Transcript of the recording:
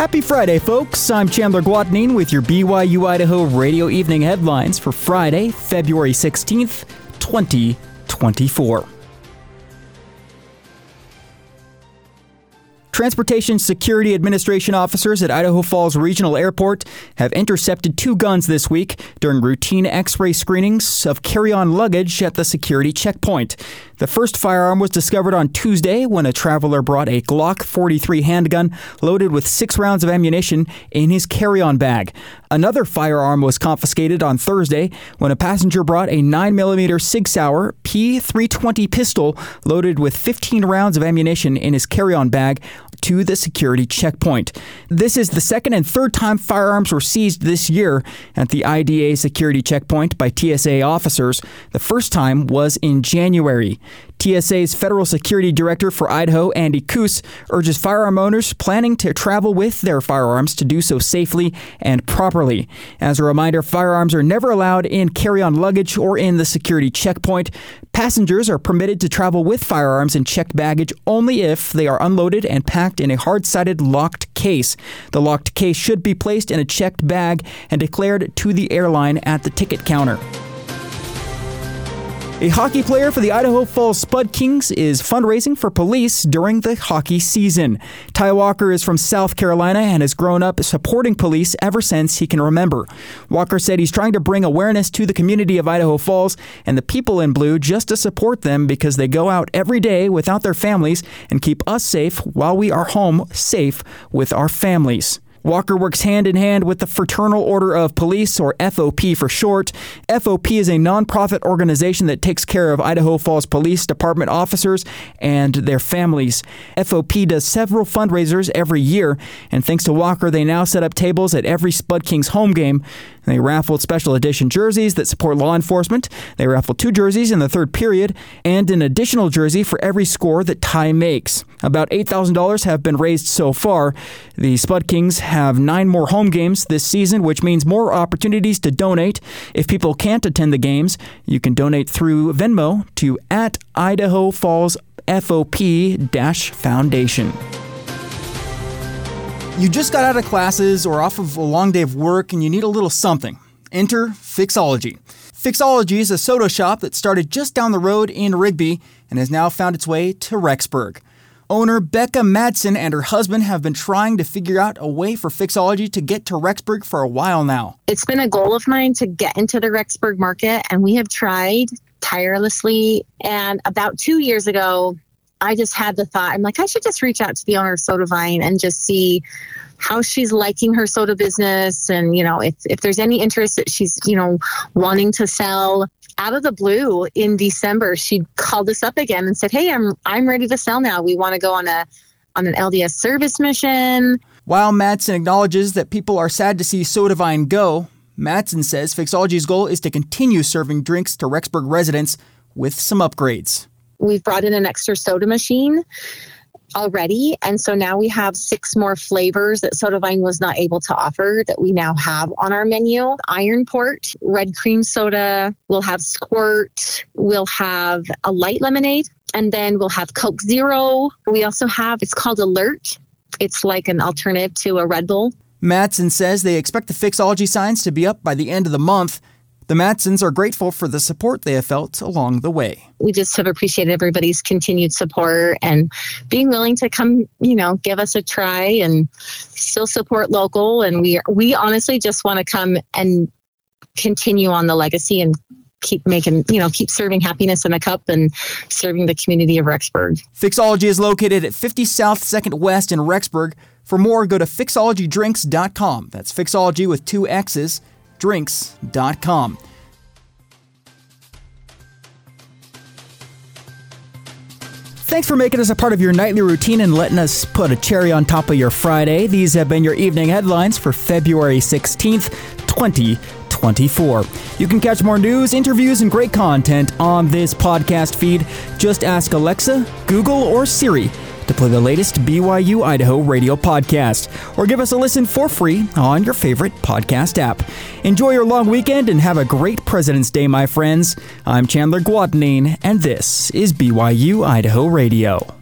Happy Friday, folks. I'm Chandler Guadagnine with your BYU Idaho radio evening headlines for Friday, February 16th, 2024. Transportation Security Administration officers at Idaho Falls Regional Airport have intercepted two guns this week during routine x ray screenings of carry on luggage at the security checkpoint. The first firearm was discovered on Tuesday when a traveler brought a Glock 43 handgun loaded with six rounds of ammunition in his carry on bag. Another firearm was confiscated on Thursday when a passenger brought a 9mm Sig Sauer P320 pistol loaded with 15 rounds of ammunition in his carry on bag to the security checkpoint. This is the second and third time firearms were seized this year at the IDA security checkpoint by TSA officers. The first time was in January. TSA's Federal Security Director for Idaho, Andy Koos, urges firearm owners planning to travel with their firearms to do so safely and properly. As a reminder, firearms are never allowed in carry on luggage or in the security checkpoint. Passengers are permitted to travel with firearms in checked baggage only if they are unloaded and packed in a hard sided locked case. The locked case should be placed in a checked bag and declared to the airline at the ticket counter. A hockey player for the Idaho Falls Spud Kings is fundraising for police during the hockey season. Ty Walker is from South Carolina and has grown up supporting police ever since he can remember. Walker said he's trying to bring awareness to the community of Idaho Falls and the people in blue just to support them because they go out every day without their families and keep us safe while we are home safe with our families. Walker works hand in hand with the Fraternal Order of Police, or FOP for short. FOP is a nonprofit organization that takes care of Idaho Falls Police Department officers and their families. FOP does several fundraisers every year, and thanks to Walker, they now set up tables at every Spud Kings home game. They raffled special edition jerseys that support law enforcement. They raffled two jerseys in the third period and an additional jersey for every score that Ty makes. About $8,000 have been raised so far. The Spud Kings have nine more home games this season, which means more opportunities to donate. If people can't attend the games, you can donate through Venmo to at Idaho Falls FOP Foundation. You just got out of classes or off of a long day of work and you need a little something. Enter Fixxology. Fixxology is a soda shop that started just down the road in Rigby and has now found its way to Rexburg. Owner Becca Madsen and her husband have been trying to figure out a way for Fixxology to get to Rexburg for a while now. It's been a goal of mine to get into the Rexburg market, and we have tried tirelessly. And about two years ago, I just had the thought, I'm like, I should just reach out to the owner of Soda Vine and just see how she's liking her soda business and you know if, if there's any interest that she's you know wanting to sell. Out of the blue in december she called us up again and said hey i'm i'm ready to sell now. We want to go on a on an lds service mission. While Madsen acknowledges that people are sad to see Soda Vine go, Madsen says Fixxology's goal is to continue serving drinks to Rexburg residents with some upgrades. We've brought in an extra soda machine already. And so now we have six more flavors that Soda Vine was not able to offer that we now have on our menu. Iron Port, red cream soda, we'll have Squirt, we'll have a light lemonade, and then we'll have Coke Zero. We also have, it's called Alert. It's like an alternative to a Red Bull. Madsen says they expect the Fixxology signs to be up by the end of the month. The Madsens are grateful for the support they have felt along the way. We just have appreciated everybody's continued support and being willing to come, you know, give us a try and still support local. And we we honestly just want to come and continue on the legacy and keep making, you know, keep serving happiness in a cup and serving the community of Rexburg. Fixxology is located at 50 South 2nd West in Rexburg. For more, go to fixxologydrinks.com. That's Fixxology with two X's drinks.com. Thanks for making us a part of your nightly routine and letting us put a cherry on top of your Friday. These have been your evening headlines for February 16th, 2024. You can catch more news, interviews, and great content on this podcast feed. Just ask Alexa, Google, or Siri to play the latest BYU Idaho radio podcast, or give us a listen for free on your favorite podcast app. Enjoy your long weekend and have a great President's Day, my friends. I'm Chandler Guadagnine, and this is BYU Idaho Radio.